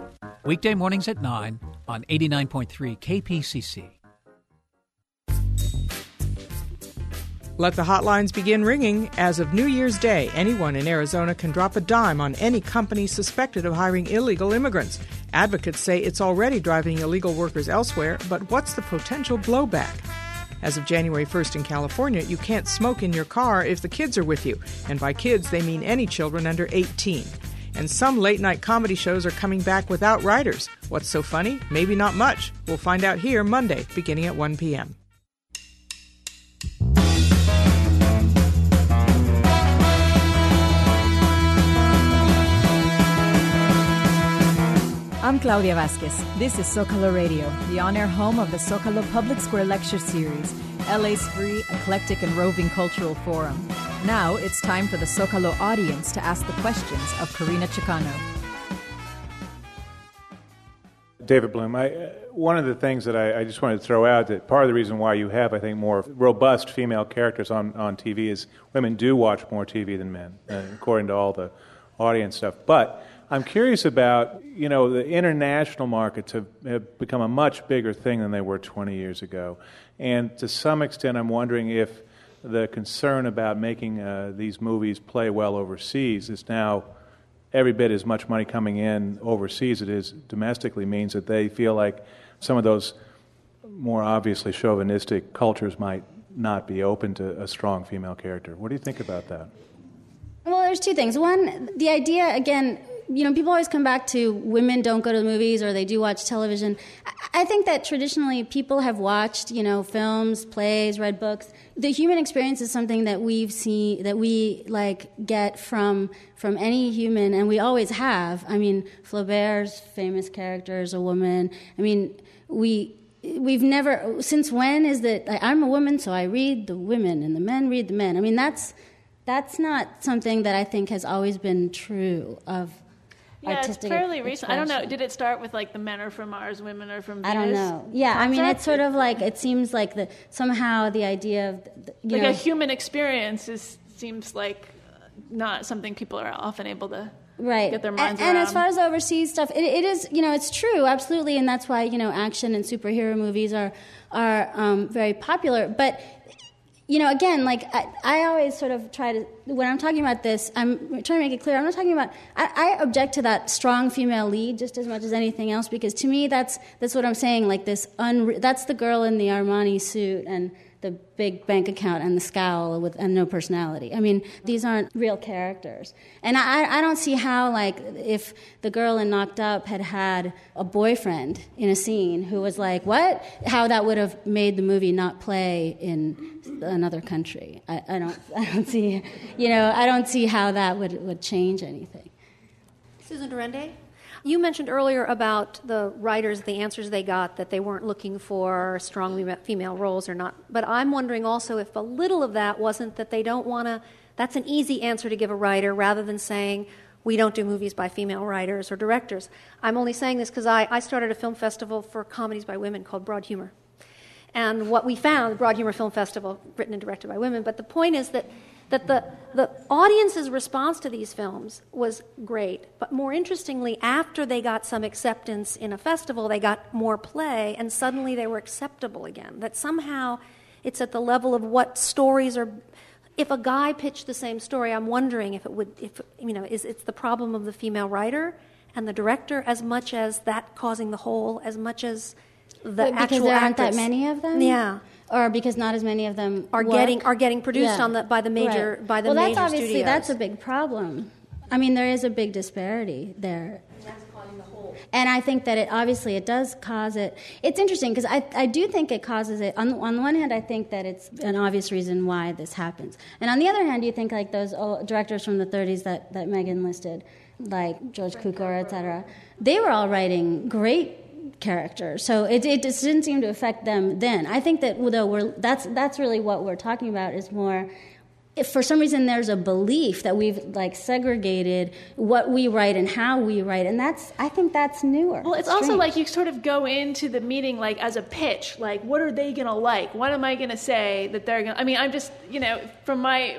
Weekday mornings at 9 on 89.3 KPCC. Let the hotlines begin ringing. As of New Year's Day, anyone in Arizona can drop a dime on any company suspected of hiring illegal immigrants. Advocates say it's already driving illegal workers elsewhere, but what's the potential blowback? As of January 1st in California, you can't smoke in your car if the kids are with you, and by kids, they mean any children under 18. And some late night comedy shows are coming back without writers. What's so funny? Maybe not much. We'll find out here Monday, beginning at 1 p.m. I'm Claudia Vasquez. This is Zocalo Radio, the on air home of the Zocalo Public Square Lecture Series, LA's free, eclectic, and roving cultural forum. Now it's time for the Zocalo audience to ask the questions of Carina Chocano. David Bloom, I, uh, one of the things that I, I, just wanted to throw out that part of the reason why you have, I think, more robust female characters on, on TV is women do watch more TV than men, uh, according to all the audience stuff. But I'm curious about, you know, the international markets have, have become a much bigger thing than they were 20 years ago. And to some extent, I'm wondering if the concern about making uh, these movies play well overseas is now every bit as much money coming in overseas as it is domestically means that they feel like some of those more obviously chauvinistic cultures might not be open to a strong female character. What do you think about that? There's two things. One, the idea, again, you know, people always come back to women don't go to the movies or they do watch television. I think that traditionally people have watched, you know, films, plays, read books. The human experience is something that we've seen, that we like get from from any human, and we always have. I mean, Flaubert's famous character is a woman. I mean, we we've never since when is that like, I'm a woman, so I read the women, and the men read the men. I mean, that's that's not something that I think has always been true of yeah, it's fairly recent. I don't know. Did it start with like the men are from Mars, women are from Venus? I don't know. Yeah, concept? I mean, it's sort of like it seems like the somehow the idea of the, like know, a human experience is seems like not something people are often able to right get their minds and, around. And as far as overseas stuff, it, it is you know it's true absolutely, and that's why you know action and superhero movies are are um, very popular. But you know, again, like I, I, always sort of try to, when I'm talking about this, I'm trying to make it clear. I'm not talking about. I, I, object to that strong female lead just as much as anything else because to me, that's that's what I'm saying. Like this, unre- that's the girl in the Armani suit and the big bank account and the scowl with and no personality. I mean, these aren't real characters. And I, I don't see how, like, if the girl in Knocked Up had had a boyfriend in a scene who was like, what? How that would have made the movie not play in another country. I, I don't, I don't see, you know, I don't see how that would, would change anything. Susan Durende? You mentioned earlier about the writers, the answers they got, that they weren't looking for strong female roles or not. But I'm wondering also if a little of that wasn't that they don't want to, that's an easy answer to give a writer rather than saying, we don't do movies by female writers or directors. I'm only saying this because I, I started a film festival for comedies by women called Broad Humor. And what we found, Broad Humor Film Festival, written and directed by women, but the point is that that the, the audience's response to these films was great. But more interestingly, after they got some acceptance in a festival, they got more play, and suddenly they were acceptable again. That somehow it's at the level of what stories are. If a guy pitched the same story, I'm wondering if it would, if, you know, is it's the problem of the female writer and the director as much as that causing the whole, as much as the because actual there aren't that many of them. Yeah or because not as many of them are work. getting are getting produced yeah. on the by the major right. by the well, major that's obviously studios. that's a big problem. I mean, there is a big disparity there. And I think that it obviously it does cause it. It's interesting because I, I do think it causes it. On, on the one hand, I think that it's an obvious reason why this happens. And on the other hand, you think like those directors from the 30s that, that Megan listed, like George Cukor, et cetera, they were all writing great character. So it, it just didn't seem to affect them then. I think that though we're that's that's really what we're talking about is more if for some reason there's a belief that we've like segregated what we write and how we write and that's i think that's newer Well, it's also like you sort of go into the meeting like as a pitch, like what are they gonna like? What am I gonna say that they're gonna? I mean, I'm just you know from my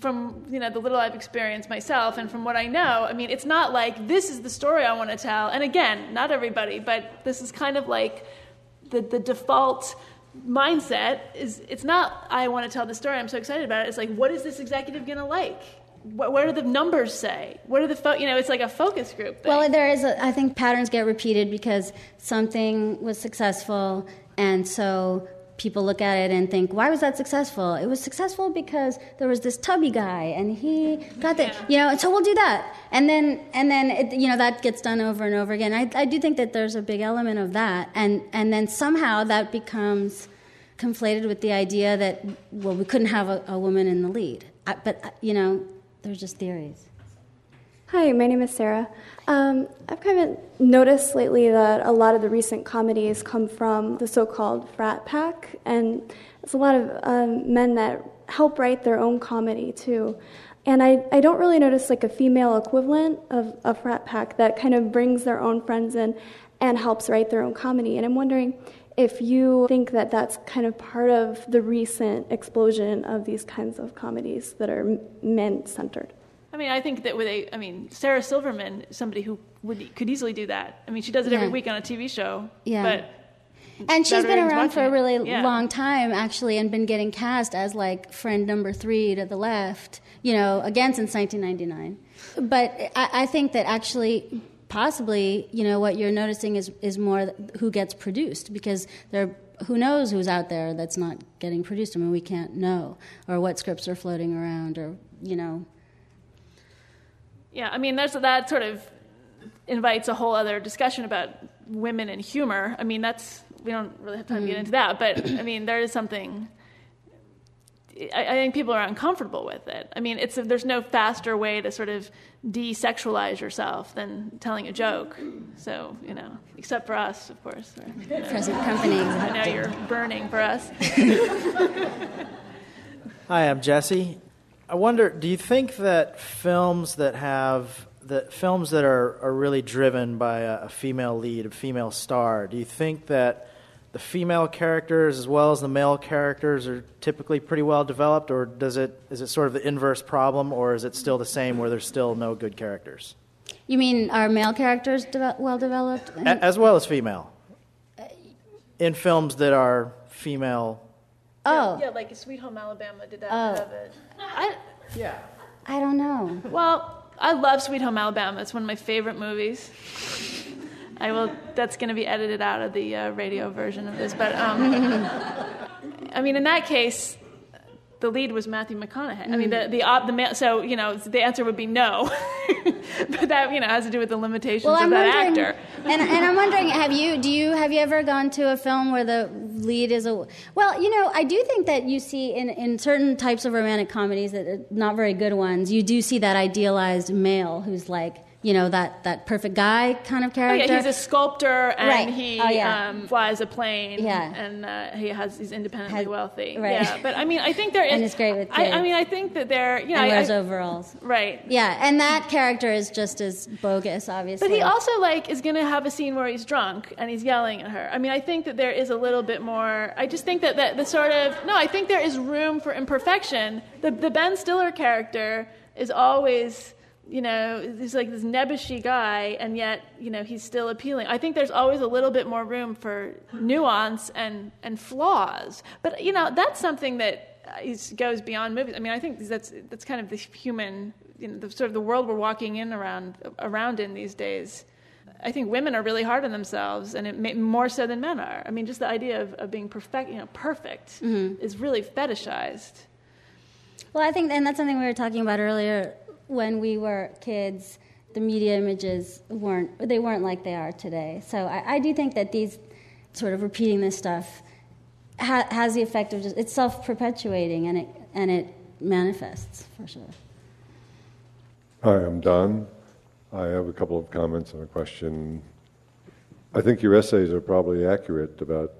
from you know the little I've experienced myself and from what I know, I mean, it's not like this is the story I want to tell. And again, not everybody, but this is kind of like the the default mindset is it's not I want to tell the story. I'm so excited about it. It's like what is this executive gonna like? What, what do the numbers say? What are the fo- you know? It's like a focus group. Thing. well there is a, i think patterns get repeated because something was successful and so people look at it and think why was that successful? It was successful because there was this tubby guy and he got the you know and so we'll do that. And then and then it, you know that gets done over and over again. I, I do think that there's a big element of that. And and then somehow that becomes conflated with the idea that well we couldn't have a, a woman in the lead. I, but you know they're just theories Hi, my name is Sarah. Um, I've kind of noticed lately that a lot of the recent comedies come from the so called frat pack, and there's a lot of um, men that help write their own comedy too. And I, I don't really notice like a female equivalent of a frat pack that kind of brings their own friends in and helps write their own comedy. And I'm wondering if you think that that's kind of part of the recent explosion of these kinds of comedies that are men centered. I mean, I think that with a, I mean, Sarah Silverman, is somebody who would could easily do that. I mean, she does it every week on a TV show. Yeah. But And she's been around for a really Yeah. long time, actually, and been getting cast as like friend number three to the left, you know, again since 1999. But I, I think that actually, possibly, you know, what you're noticing is, is more who gets produced because there. Who knows who's out there that's not getting produced? I mean, we can't know, or what scripts are floating around, or you know. Yeah, I mean, there's that sort of invites a whole other discussion about women and humor. I mean, that's we don't really have time to get Mm. into that, but I mean, there is something. I, I think people are uncomfortable with it. I mean, it's there's no faster way to sort of desexualize yourself than telling a joke. So you know, except for us, of course. or, you know. Present company, I know you're burning for us. Hi, I'm Jesse. I wonder, do you think that films that have that films that are, are really driven by a, a female lead, a female star, do you think that the female characters as well as the male characters are typically pretty well developed, or does it is it sort of the inverse problem, or is it still the same where there's still no good characters, You mean are male characters deve- well developed? A- as well as female, in films that are female? Oh. yeah, like Sweet Home Alabama did that. Oh. Have it. I, yeah. I don't know. Well, I love Sweet Home Alabama. It's one of my favorite movies. I will. That's going to be edited out of the uh, radio version of this, but um, I mean, in that case, the lead was Matthew McConaughey. I mean, mm. the the, op, the so you know the answer would be no, but that you know has to do with the limitations Well, of I'm that actor. and, and I'm wondering, have you do you have you ever gone to a film where the lead is a well? You know, I do think that you see in in certain types of romantic comedies that are not very good ones, you do see that idealized male who's like you know that that perfect guy kind of character. Oh, yeah, he's a sculptor and Right. he Oh, yeah. um, flies a plane. Yeah. and uh, he has he's independently wealthy. right. Yeah, but I mean, I think there is. And it's great with I, I mean, I think that there. You know, and I- wears I- overalls. Right. Yeah, and that character is just as bogus, obviously. But he also like is going to have a scene where he's drunk and he's yelling at her. I mean, I think that there is a little bit more. I just think that that the sort of no, I think there is room for imperfection. The the Ben Stiller character is always. You know, he's like this nebbishy guy, and yet you know he's still appealing. I think there's always a little bit more room for nuance and and flaws. But you know, that's something that uh, goes beyond movies. I mean, I think that's that's kind of the human, you know, the sort of the world we're walking in around around in these days. I think women are really hard on themselves, and it may, more so than men are. I mean, just the idea of, of being perfect, you know, perfect Mhm. is really fetishized. Well, I think, and that's something we were talking about earlier. When we were kids, the media images weren't they weren't like they are today. So I, I do think that these sort of repeating this stuff ha- has the effect of just it's self perpetuating and it and it manifests for sure. Hi, I'm Don. I have a couple of comments and a question. I think your essays are probably accurate about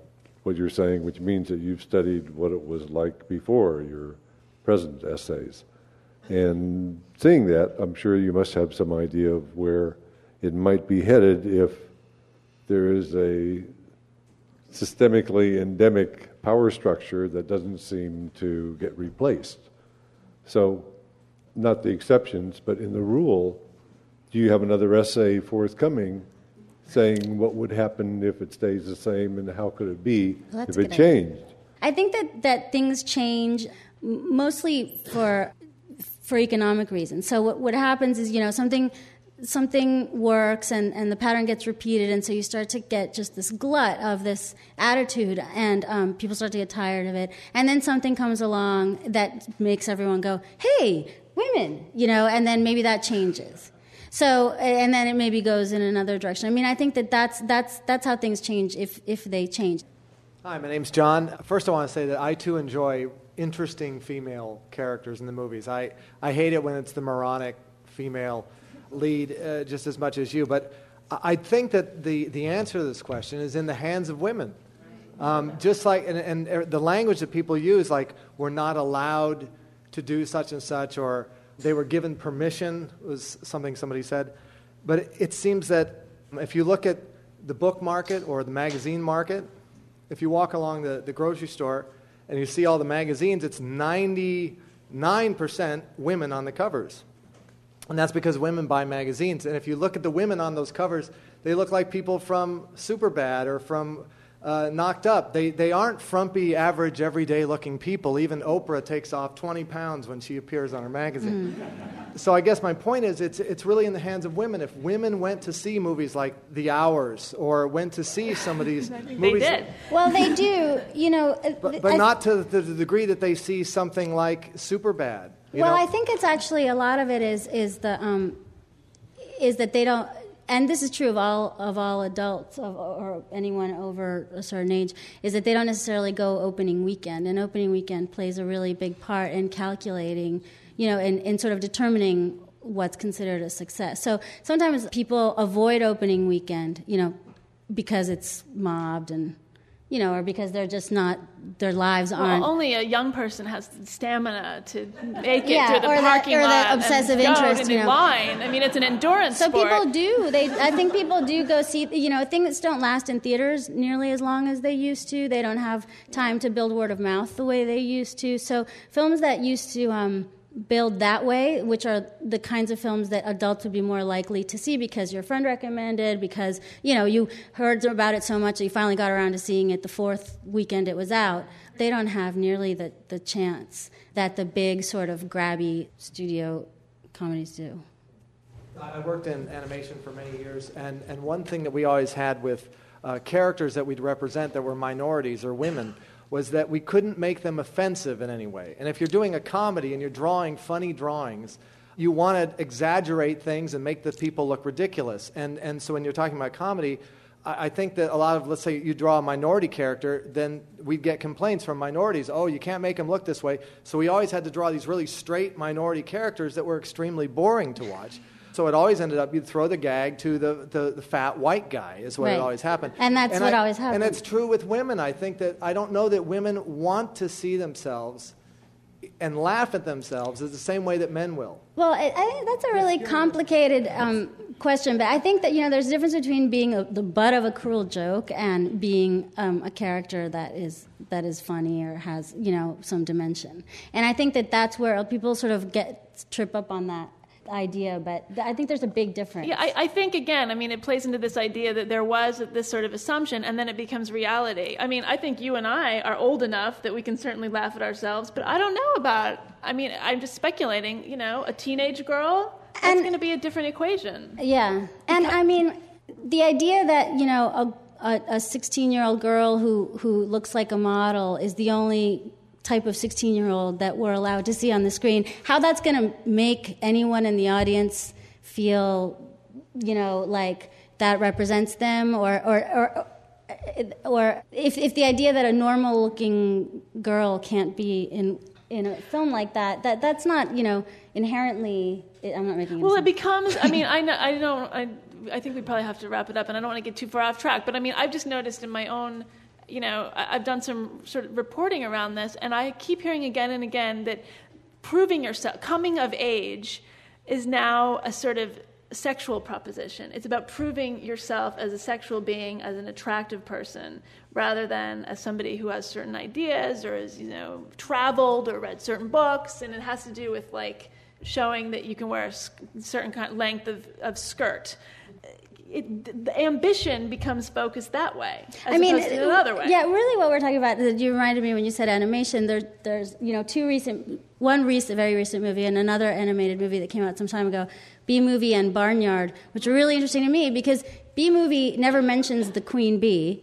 what you're saying, which means that you've studied what it was like before your present essays. And seeing that, I'm sure you must have some idea of where it might be headed if there is a systemically endemic power structure that doesn't seem to get replaced. So, not the exceptions, but in the rule, do you have another essay forthcoming saying what would happen if it stays the same and how could it be Well, if it changed? I think that, that things change mostly for for economic reasons. So what, what happens is, you know, something something works and, and the pattern gets repeated and so you start to get just this glut of this attitude and um, people start to get tired of it and then something comes along that makes everyone go hey women you know and then maybe that changes so and then it maybe goes in another direction i mean i think that that's that's that's how things change if if they change Hi, my name's John. First, I want to say that I too enjoy interesting female characters in the movies. I, I hate it when it's the moronic female lead uh, just as much as you, but I think that the, the answer to this question is in the hands of women. Um, just like, and, and er, the language that people use, like, we're not allowed to do such and such, or they were given permission, was something somebody said. But it, it seems that if you look at the book market or the magazine market, if you walk along the, the grocery store and you see all the magazines, it's 99% women on the covers. And that's because women buy magazines. And if you look at the women on those covers, they look like people from Superbad or from uh, Knocked Up. They, they aren't frumpy, average, everyday looking people. Even Oprah takes off 20 pounds when she appears on her magazine. So I guess my point is it's, it's really in the hands of women. If women went to see movies like The Hours or went to see some of these movies. They did. well they do you know But, but not to the, the degree that they see something like Superbad. You well, know? I think it's actually a lot of it is is the um, is that they don't, and this is true of all of all adults of, or anyone over a certain age, is that they don't necessarily go opening weekend, and opening weekend plays a really big part in calculating, you know, in, in sort of determining what's considered a success. So sometimes people avoid opening weekend, you know, because it's mobbed and. You know, or because they're just not, their lives aren't. Well, only a young person has the stamina to make it Yeah, to the or the- parking or the obsessive interest, you know. line. I mean, it's an endurance So sport. people do. They, I think people do go see. You know, things don't last in theaters nearly as long as they used to. They don't have time to build word of mouth the way they used to. So films that used to um, build that way, which are the kinds of films that adults would be more likely to see because your friend recommended, because you know you heard about it so much that you finally got around to seeing it the fourth weekend it was out. They don't have nearly the, the chance that the big sort of grabby studio comedies do. I worked in animation for many years, and, and one thing that we always had with uh, characters that we'd represent that were minorities or women was that we couldn't make them offensive in any way. And if you're doing a comedy and you're drawing funny drawings, you want to exaggerate things and make the people look ridiculous. And, and so when you're talking about comedy, I I think that a lot of, let's say you draw a minority character, then we'd get complaints from minorities. Oh, you can't make them look this way. So we always had to draw these really straight minority characters that were extremely boring to watch. So it always ended up you'd throw the gag to the, the, the fat white guy, is what Right. it always happened. And that's what I- always happened. And it's true with women. I think that I don't know that women want to see themselves and laugh at themselves is the same way that men will. Well, I, I think that's a really complicated um, question, but I think that you know there's a difference between being a, the butt of a cruel joke and being um, a character that is that is funny or has you know some dimension. And I think that that's where people sort of get trip up on that idea, but th- I think there's a big difference. Yeah, I, I think again, I mean, it plays into this idea that there was this sort of assumption, and then it becomes reality. I mean, I think you and I are old enough that we can certainly laugh at ourselves, but I don't know about. I mean, I'm just speculating. You know, a teenage girl. That's going to be a different equation. Yeah, and I mean, the idea that you know a a 16 year old girl who who looks like a model is the only type of 16 year old that we're allowed to see on the screen. How that's going to make anyone in the audience feel, you know, like that represents them, or or. or or if, if the idea that a normal looking girl can't be in in a film like that, that that's not you know inherently. I'm not making. Well, it becomes. I mean, I know. I don't. I I think we probably have to wrap it up, and I don't want to get too far off track. But I mean, I've just noticed in my own, you know, I've done some sort of reporting around this, and I keep hearing again and again that proving yourself, coming of age, is now a sort of sexual proposition. It's about proving yourself as a sexual being, as an attractive person, rather than as somebody who has certain ideas or has, you know, traveled or read certain books. And it has to do with like showing that you can wear a certain kind of length of, of skirt. It, the ambition becomes focused that way, as I mean, opposed to another way. yeah, really, what we're talking about. that You reminded me when you said animation. There, there's you know two recent, one recent, very recent movie, and another animated movie that came out some time ago, Bee Movie and Barnyard, which are really interesting to me because Bee Movie never mentions the queen bee,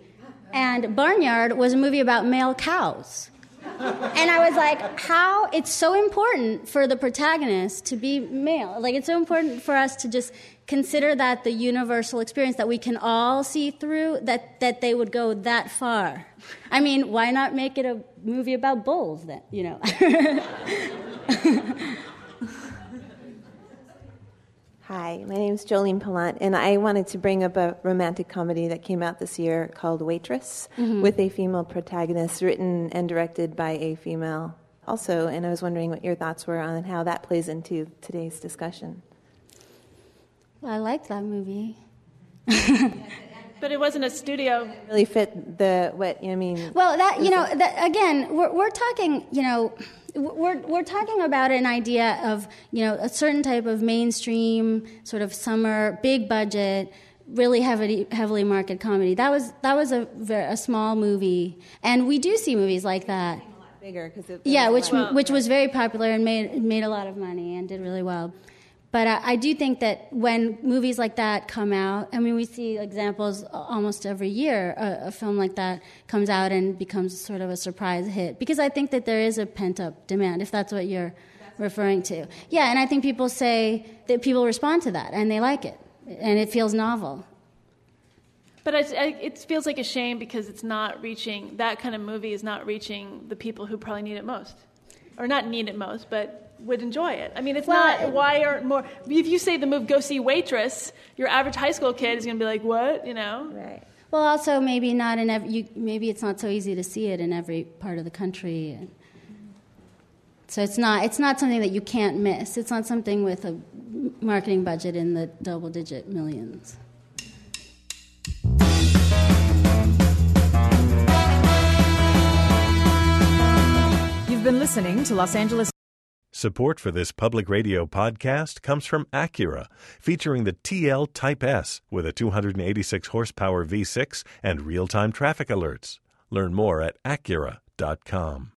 and Barnyard was a movie about male cows. And I was like, how it's so important for the protagonist to be male. Like, it's so important for us to just consider that the universal experience that we can all see through, that, that they would go that far. I mean, why not make it a movie about bulls then, you know? Hi, my name is Jolene Palant, and I wanted to bring up a romantic comedy that came out this year called Waitress, Mhm. with a female protagonist, written and directed by a female also. And I was wondering what your thoughts were on how that plays into today's discussion. I liked that movie. But it wasn't a studio. Really fit the what I mean. Well, that you know, that, again, we're we're talking, you know, we're we're talking about an idea of you know a certain type of mainstream sort of summer big budget. Really heavily, heavily marketed comedy. That was that was a very, a small movie, and we do see movies like that. bigger because it Yeah, which was a lot- which was very popular and made made a lot of money and did really well. But I, do think that when movies like that come out, I mean, we see examples almost every year. A, a film like that comes out and becomes sort of a surprise hit because I think that there is a pent up demand, if that's what you're referring to. Yeah, and I think people say that people respond to that and they like it and it feels novel. But I, I, it feels like a shame because it's not reaching, that kind of movie is not reaching the people who probably need it most. Or not need it most, but would enjoy it. I mean, it's Well, not, why aren't more, if you say the move, go see Waitress, your average high school kid is going to be like, what, you know? Right. Well, also maybe not in every, you, maybe it's not so easy to see it in every part of the country. And so it's not it's not something that you can't miss. It's not something with a marketing budget in the double digit millions. You've been listening to Los Angeles. Support for this public radio podcast comes from Acura, featuring the TL Type S with a 286 horsepower V6 and real time traffic alerts. Learn more at Acura.com.